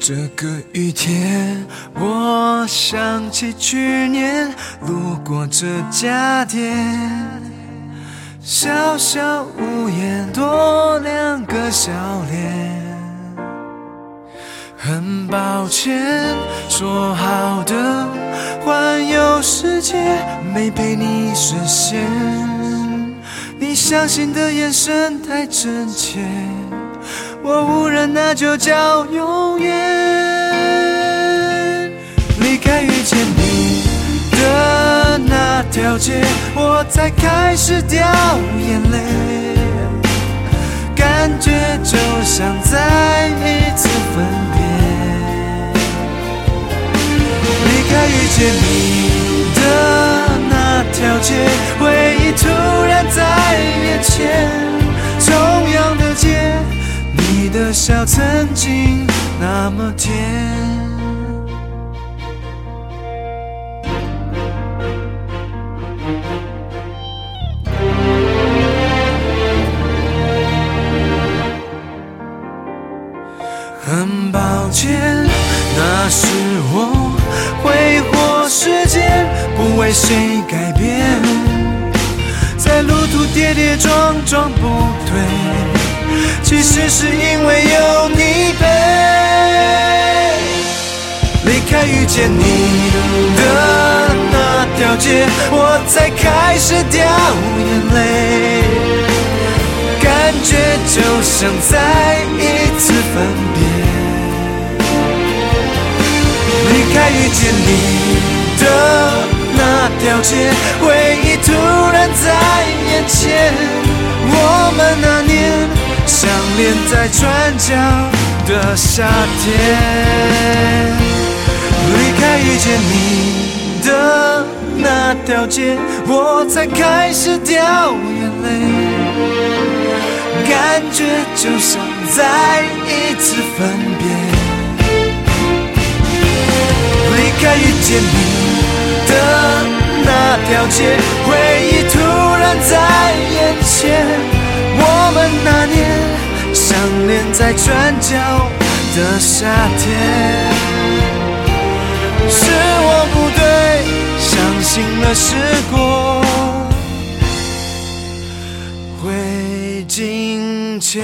这个雨天，我想起去年路过这家店，小小屋檐多两个笑脸。很抱歉，说好的环游世界没陪你实现，你相信的眼神太真切。我无人，那就叫永远。离开遇见你的那条街，我才开始掉眼泪，感觉就像再一次分别。离开遇见你的那条街，回忆突然在曾经那么甜，很抱歉，那是我挥霍时间，不为谁改变，在路途跌跌撞撞不退。其实是因为有遇见你的那条街，我才开始掉眼泪，感觉就像再一次分别。离开遇见你的那条街，回忆突然在眼前，我们那年。相恋在转角的夏天，见你的那条街，我才开始掉眼泪，感觉就像再一次分别。离开遇见你的那条街，回忆突然在眼前，我们那年。相恋在转角的夏天，时过会惊怯